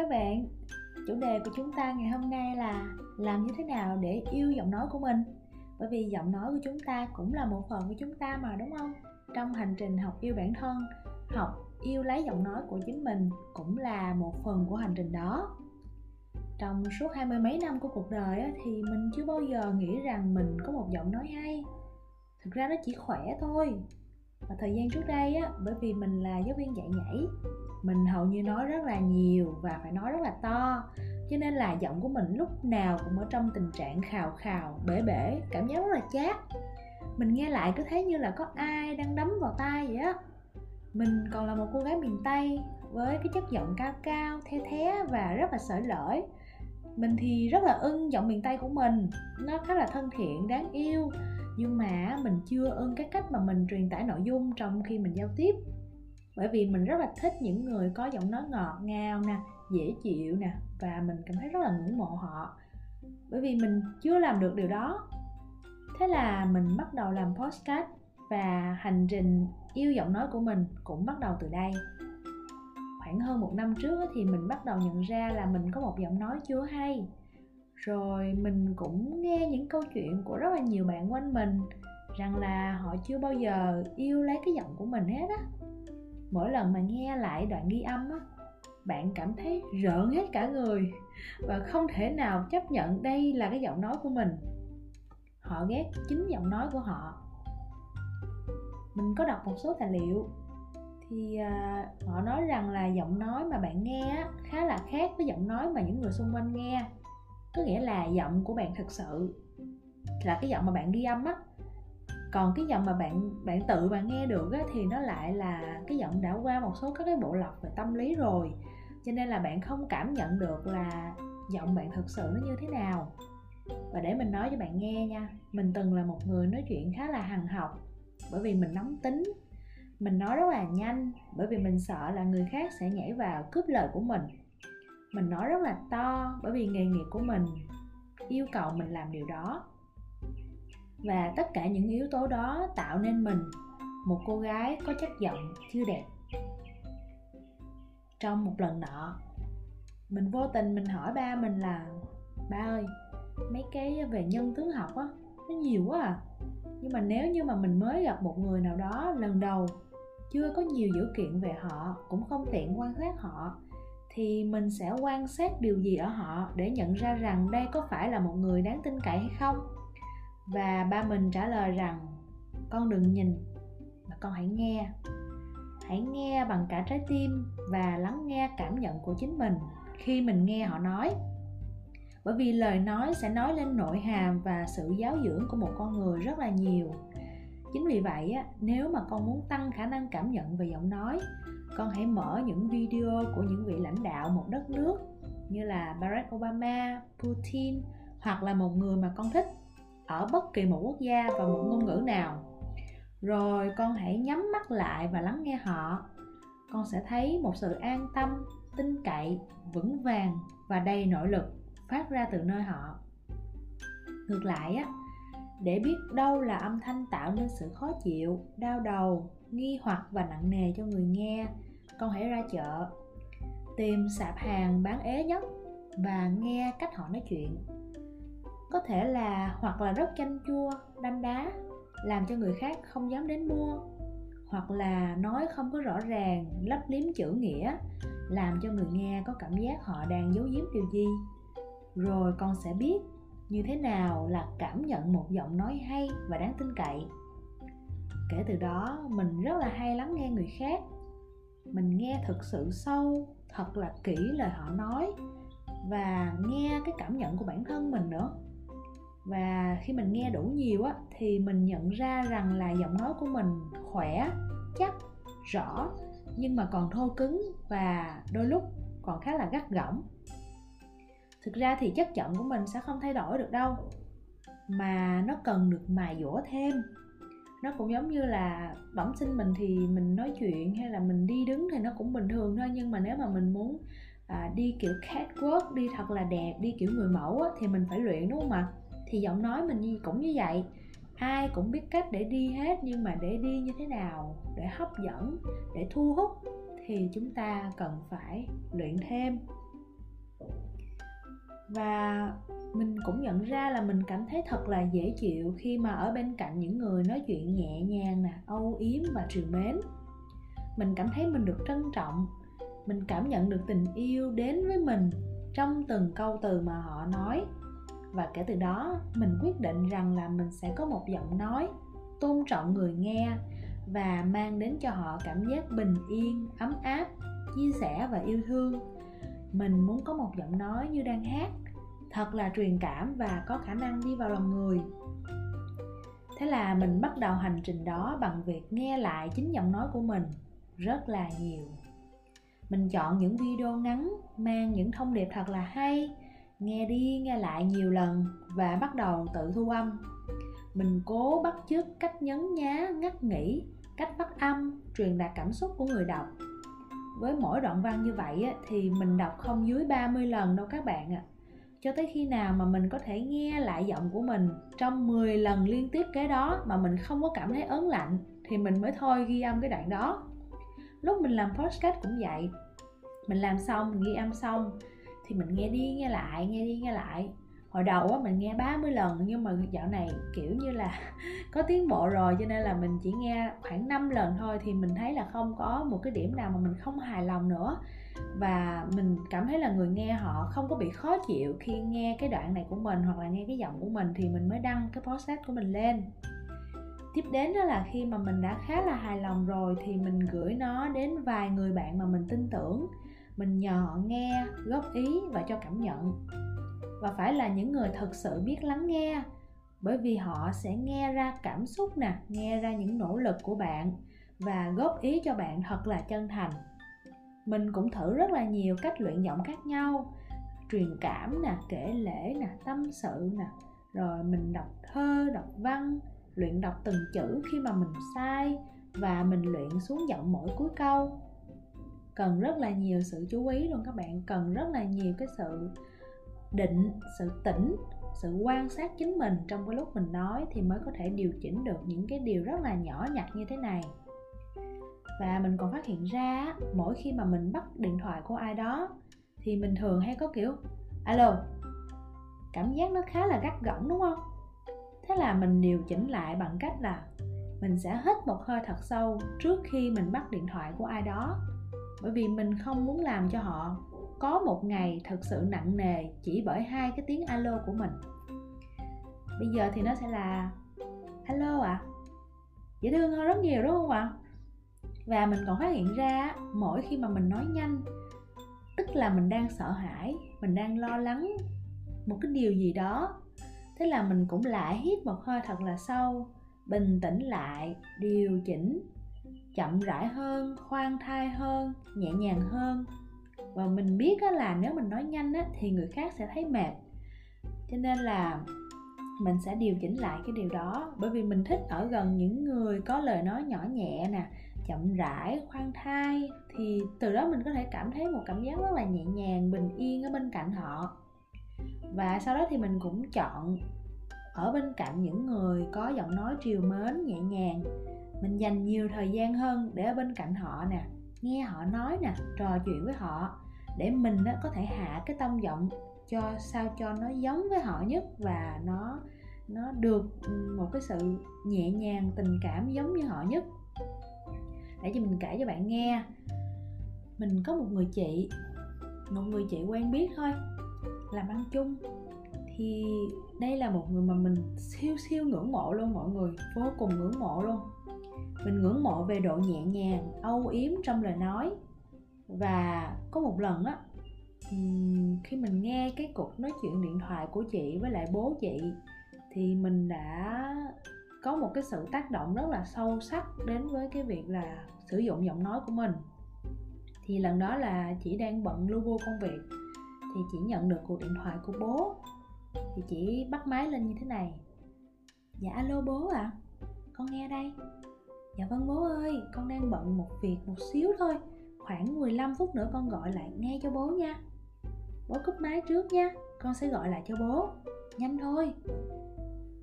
các bạn. Chủ đề của chúng ta ngày hôm nay là Làm như thế nào để yêu giọng nói của mình. Bởi vì giọng nói của chúng ta cũng là một phần của chúng ta mà, đúng không? Trong hành trình học yêu bản thân, Học yêu lấy giọng nói của chính mình Cũng là một phần của hành trình đó. Trong suốt hai mươi mấy năm của cuộc đời Thì mình chưa bao giờ nghĩ rằng mình có một giọng nói hay. Thực ra nó chỉ khỏe thôi. Và thời gian trước đây á, bởi vì mình là giáo viên dạy nhảy mình hầu như nói rất là nhiều và phải nói rất là to. Cho nên là giọng của mình lúc nào cũng ở trong tình trạng khào khào, bể bể, cảm giác rất là chát. Mình nghe lại cứ thấy như là có ai đang đấm vào tai vậy á. Mình còn là một cô gái miền tây với cái chất giọng cao cao, the thé và rất là sởi lởi. Mình thì rất là ưng giọng miền tây của mình, nó khá là thân thiện, đáng yêu. Nhưng mà mình chưa ưng cái cách mà mình truyền tải nội dung trong khi mình giao tiếp bởi vì mình rất là thích những người có giọng nói ngọt ngào nè, dễ chịu nè, và mình cảm thấy rất là ngưỡng mộ họ. Bởi vì mình chưa làm được điều đó. Thế là mình bắt đầu làm podcast và hành trình yêu giọng nói của mình cũng bắt đầu từ đây. Khoảng hơn một năm trước thì mình bắt đầu nhận ra là mình có một giọng nói chưa hay. Rồi mình cũng nghe những câu chuyện của rất là nhiều bạn quanh mình, rằng là họ chưa bao giờ yêu lấy cái giọng của mình hết á mỗi lần mà nghe lại đoạn ghi âm á bạn cảm thấy rợn hết cả người và không thể nào chấp nhận đây là cái giọng nói của mình. Họ ghét chính giọng nói của họ. Mình có đọc một số tài liệu thì uh, họ nói rằng là giọng nói mà bạn nghe á, khá là khác với giọng nói mà những người xung quanh nghe. Có nghĩa là giọng của bạn thực sự là cái giọng mà bạn ghi âm á còn cái giọng mà bạn bạn tự bạn nghe được á, thì nó lại là cái giọng đã qua một số các cái bộ lọc về tâm lý rồi. Cho nên là bạn không cảm nhận được là giọng bạn thực sự nó như thế nào. Và để mình nói cho bạn nghe nha mình từng là một người nói chuyện khá là hằng học bởi vì mình nóng tính. Mình nói rất là nhanh bởi vì mình sợ là người khác sẽ nhảy vào cướp lời của mình. Mình nói rất là to bởi vì nghề nghiệp của mình yêu cầu mình làm điều đó và tất cả những yếu tố đó tạo nên mình, một cô gái có chất giọng chưa đẹp. Trong một lần nọ, mình vô tình mình hỏi ba mình là, ba ơi, mấy cái về nhân tướng học á, nó nhiều quá à. Nhưng mà nếu như mà mình mới gặp một người nào đó lần đầu, chưa có nhiều dữ kiện về họ, cũng không tiện quan sát họ, thì mình sẽ quan sát điều gì ở họ để nhận ra rằng đây có phải là một người đáng tin cậy hay không? Và ba mình trả lời rằng con đừng nhìn mà con hãy nghe. Hãy nghe bằng cả trái tim và lắng nghe cảm nhận của chính mình khi mình nghe họ nói. Bởi vì lời nói sẽ nói lên nội hàm và sự giáo dưỡng của một con người rất là nhiều. Chính vì vậy nếu mà con muốn tăng khả năng cảm nhận về giọng nói con hãy mở những video của những vị lãnh đạo một đất nước như là Barack Obama, Putin hoặc là một người mà con thích ở bất kỳ một quốc gia và một ngôn ngữ nào. Rồi con hãy nhắm mắt lại và lắng nghe họ. Con sẽ thấy một sự an tâm, tin cậy, vững vàng và đầy nội lực phát ra từ nơi họ. Ngược lại á, để biết đâu là âm thanh tạo nên sự khó chịu, đau đầu, nghi hoặc và nặng nề cho người nghe, con hãy ra chợ, tìm sạp hàng bán ế nhất và nghe cách họ nói chuyện có thể là hoặc là rất chanh chua đanh đá, làm cho người khác không dám đến mua. Hoặc là nói không có rõ ràng, lấp liếm chữ nghĩa, làm cho người nghe có cảm giác họ đang giấu giếm điều gì. Rồi con sẽ biết như thế nào là cảm nhận một giọng nói hay và đáng tin cậy. Kể từ đó, mình rất là hay lắng nghe người khác. Mình nghe thực sự sâu, thật là kỹ lời họ nói và nghe cái cảm nhận của bản thân mình nữa và khi mình nghe đủ nhiều á thì mình nhận ra rằng là giọng nói của mình khỏe chắc rõ nhưng mà còn thô cứng và đôi lúc còn khá là gắt gỏng. Thực ra thì chất giọng của mình sẽ không thay đổi được đâu mà nó cần được mài dũa thêm. Nó cũng giống như là bẩm sinh mình thì mình nói chuyện hay là mình đi đứng thì nó cũng bình thường thôi nhưng mà nếu mà mình muốn à, đi kiểu catwalk đi thật là đẹp đi kiểu người mẫu á, thì mình phải luyện đúng không ạ? Thì giọng nói mình cũng như vậy. Ai cũng biết cách để đi hết nhưng mà để đi như thế nào, để hấp dẫn, để thu hút thì chúng ta cần phải luyện thêm. Và mình cũng nhận ra là mình cảm thấy thật là dễ chịu khi mà ở bên cạnh những người nói chuyện nhẹ nhàng nè, âu yếm và trìu mến. Mình cảm thấy mình được trân trọng, mình cảm nhận được tình yêu đến với mình trong từng câu từ mà họ nói và kể từ đó, mình quyết định rằng là mình sẽ có một giọng nói tôn trọng người nghe và mang đến cho họ cảm giác bình yên, ấm áp, chia sẻ và yêu thương. Mình muốn có một giọng nói như đang hát, thật là truyền cảm và có khả năng đi vào lòng người. Thế là mình bắt đầu hành trình đó bằng việc nghe lại chính giọng nói của mình rất là nhiều. Mình chọn những video ngắn, mang những thông điệp thật là hay nghe đi, nghe lại nhiều lần và bắt đầu tự thu âm. Mình cố bắt chước cách nhấn nhá, ngắt nghỉ, cách phát âm, truyền đạt cảm xúc của người đọc. Với mỗi đoạn văn như vậy thì mình đọc không dưới 30 lần đâu các bạn ạ. Cho tới khi nào mà mình có thể nghe lại giọng của mình trong 10 lần liên tiếp kế đó mà mình không có cảm thấy ớn lạnh, thì mình mới thôi ghi âm cái đoạn đó. Lúc mình làm podcast cũng vậy. Mình làm xong mình ghi âm xong thì mình nghe đi, nghe lại, nghe đi, nghe lại. Hồi đầu á, mình nghe 30 lần, nhưng mà dạo này, kiểu như là, có tiến bộ rồi, cho nên là mình chỉ nghe khoảng 5 lần thôi, thì mình thấy là không có một cái điểm nào mà mình không hài lòng nữa. Và mình cảm thấy là người nghe họ không có bị khó chịu khi nghe cái đoạn này của mình, hoặc là nghe cái giọng của mình, thì mình mới đăng cái podcast của mình lên. Tiếp đến đó là khi mà mình đã khá là hài lòng rồi, thì mình gửi nó đến vài người bạn mà mình tin tưởng mình nhờ họ nghe, góp ý và cho cảm nhận. Và phải là những người thật sự biết lắng nghe, bởi vì họ sẽ nghe ra cảm xúc nè, nghe ra những nỗ lực của bạn và góp ý cho bạn thật là chân thành. Mình cũng thử rất là nhiều cách luyện giọng khác nhau, truyền cảm nè, kể lễ nè, tâm sự nè. Rồi mình đọc thơ, đọc văn, luyện đọc từng chữ khi mà mình sai và mình luyện xuống giọng mỗi cuối câu cần rất là nhiều sự chú ý luôn các bạn. Cần rất là nhiều cái sự định, sự tỉnh sự quan sát chính mình trong cái lúc mình nói thì mới có thể điều chỉnh được những cái điều rất là nhỏ nhặt như thế này. Và mình còn phát hiện ra, mỗi khi mà mình bắt điện thoại của ai đó thì mình thường hay có kiểu, alo, cảm giác nó khá là gắt gỏng, đúng không? Thế là mình điều chỉnh lại bằng cách là mình sẽ hít một hơi thật sâu trước khi mình bắt điện thoại của ai đó bởi vì mình không muốn làm cho họ có một ngày thật sự nặng nề chỉ bởi hai cái tiếng alo của mình bây giờ thì nó sẽ là alo ạ à? dễ thương hơn rất nhiều, đúng không ạ và mình còn phát hiện ra mỗi khi mà mình nói nhanh, tức là mình đang sợ hãi, mình đang lo lắng một cái điều gì đó, thế là mình cũng lại hít một hơi thật là sâu, bình tĩnh lại, điều chỉnh chậm rãi hơn, khoan thai hơn, nhẹ nhàng hơn. Và mình biết là nếu mình nói nhanh thì người khác sẽ thấy mệt. Cho nên là mình sẽ điều chỉnh lại cái điều đó. Bởi vì mình thích ở gần những người có lời nói nhỏ nhẹ nè, chậm rãi, khoan thai, thì từ đó mình có thể cảm thấy một cảm giác rất là nhẹ nhàng, bình yên ở bên cạnh họ. Và sau đó thì mình cũng chọn ở bên cạnh những người có giọng nói triều mến, nhẹ nhàng mình dành nhiều thời gian hơn để ở bên cạnh họ nè, nghe họ nói nè, trò chuyện với họ, để mình đó có thể hạ cái tông giọng cho sao cho nó giống với họ nhất và nó nó được một cái sự nhẹ nhàng, tình cảm giống như họ nhất. Để cho mình kể cho bạn nghe, mình có một người chị, một người chị quen biết thôi, làm ăn chung thì đây là một người mà mình siêu siêu ngưỡng mộ luôn mọi người, vô cùng ngưỡng mộ luôn. Mình ngưỡng mộ về độ nhẹ nhàng, âu yếm trong lời nói. Và có một lần á khi mình nghe cái cuộc nói chuyện điện thoại của chị với lại bố chị, thì mình đã có một cái sự tác động rất là sâu sắc đến với cái việc là sử dụng giọng nói của mình. Thì lần đó là chị đang bận lu bu công việc, thì chị nhận được cuộc điện thoại của bố thì chị bắt máy lên như thế này. Dạ alo bố ạ. À? con nghe đây. Dạ vâng bố ơi con đang bận một việc một xíu thôi. Khoảng 15 phút nữa con gọi lại nghe cho bố nha. Bố cúp máy trước nha con sẽ gọi lại cho bố. Nhanh thôi.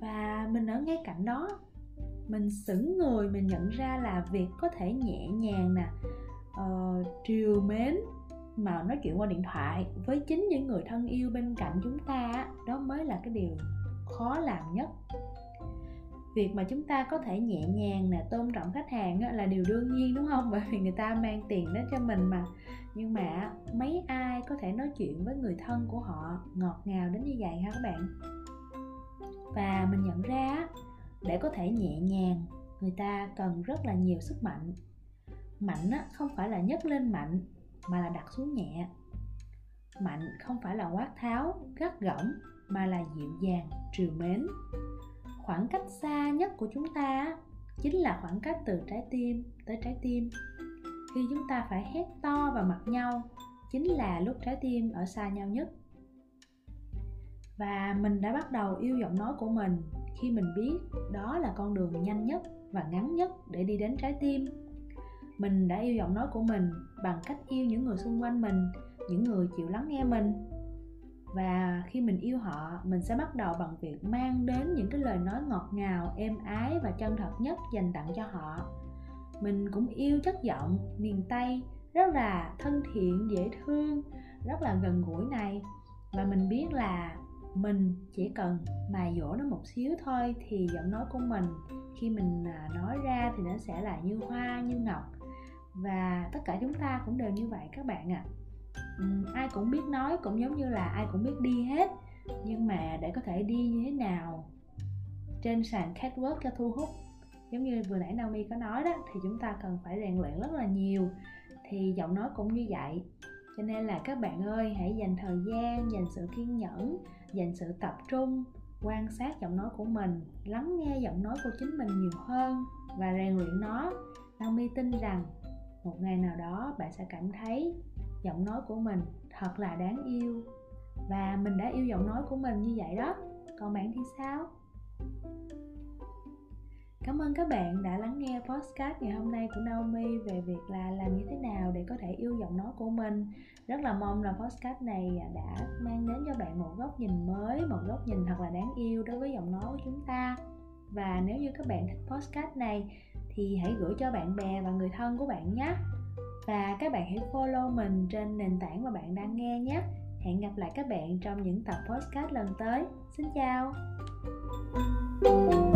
Và mình ở ngay cạnh đó. Mình sững người mình nhận ra là việc có thể nhẹ nhàng nè uh, triều mến mà nói chuyện qua điện thoại với chính những người thân yêu bên cạnh chúng ta đó mới là cái điều khó làm nhất. Việc mà chúng ta có thể nhẹ nhàng nè, tôn trọng khách hàng là điều đương nhiên, đúng không? Bởi vì người ta mang tiền đến cho mình mà. Nhưng mà mấy ai có thể nói chuyện với người thân của họ ngọt ngào đến như vậy ha các bạn? Và mình nhận ra để có thể nhẹ nhàng, người ta cần rất là nhiều sức mạnh. Mạnh không phải là nhấc lên mạnh mà là đặt xuống nhẹ. Mạnh không phải là quát tháo, gắt gỏng, mà là dịu dàng trìu mến. Khoảng cách xa nhất của chúng ta chính là khoảng cách từ trái tim tới trái tim. Khi chúng ta phải hét to vào mặt nhau, chính là lúc trái tim ở xa nhau nhất. Và mình đã bắt đầu yêu giọng nói của mình khi mình biết đó là con đường nhanh nhất và ngắn nhất để đi đến trái tim mình đã yêu giọng nói của mình bằng cách yêu những người xung quanh mình, những người chịu lắng nghe mình. Và khi mình yêu họ, mình sẽ bắt đầu bằng việc mang đến những cái lời nói ngọt ngào, êm ái và chân thật nhất dành tặng cho họ. Mình cũng yêu chất giọng, miền tây, rất là thân thiện, dễ thương, rất là gần gũi này. Và mình biết là mình chỉ cần mài dỗ nó một xíu thôi thì giọng nói của mình, khi mình à, nói ra thì nó sẽ là như hoa, như ngọc và tất cả chúng ta cũng đều như vậy các bạn ạ. À. uhm, ai cũng biết nói cũng giống như là ai cũng biết đi hết. Nhưng mà để có thể đi như thế nào trên sàn catwalk cho thu hút giống như vừa nãy Naomi có nói đó thì chúng ta cần phải rèn luyện rất là nhiều. Thì giọng nói cũng như vậy. Cho nên là các bạn ơi hãy dành thời gian dành sự kiên nhẫn dành sự tập trung quan sát giọng nói của mình lắng nghe giọng nói của chính mình nhiều hơn và rèn luyện nó. Naomi tin rằng một ngày nào đó bạn sẽ cảm thấy giọng nói của mình thật là đáng yêu và mình đã yêu giọng nói của mình như vậy đó còn bạn thì sao Cảm ơn các bạn đã lắng nghe podcast ngày hôm nay của Naomi về việc là làm như thế nào để có thể yêu giọng nói của mình. Rất là mong là podcast này đã mang đến cho bạn một góc nhìn mới, một góc nhìn thật là đáng yêu đối với giọng nói của chúng ta. Và nếu như các bạn thích podcast này thì hãy gửi cho bạn bè và người thân của bạn nhé. Và các bạn hãy follow mình trên nền tảng mà bạn đang nghe nhé. Hẹn gặp lại các bạn trong những tập podcast lần tới. Xin chào. thank you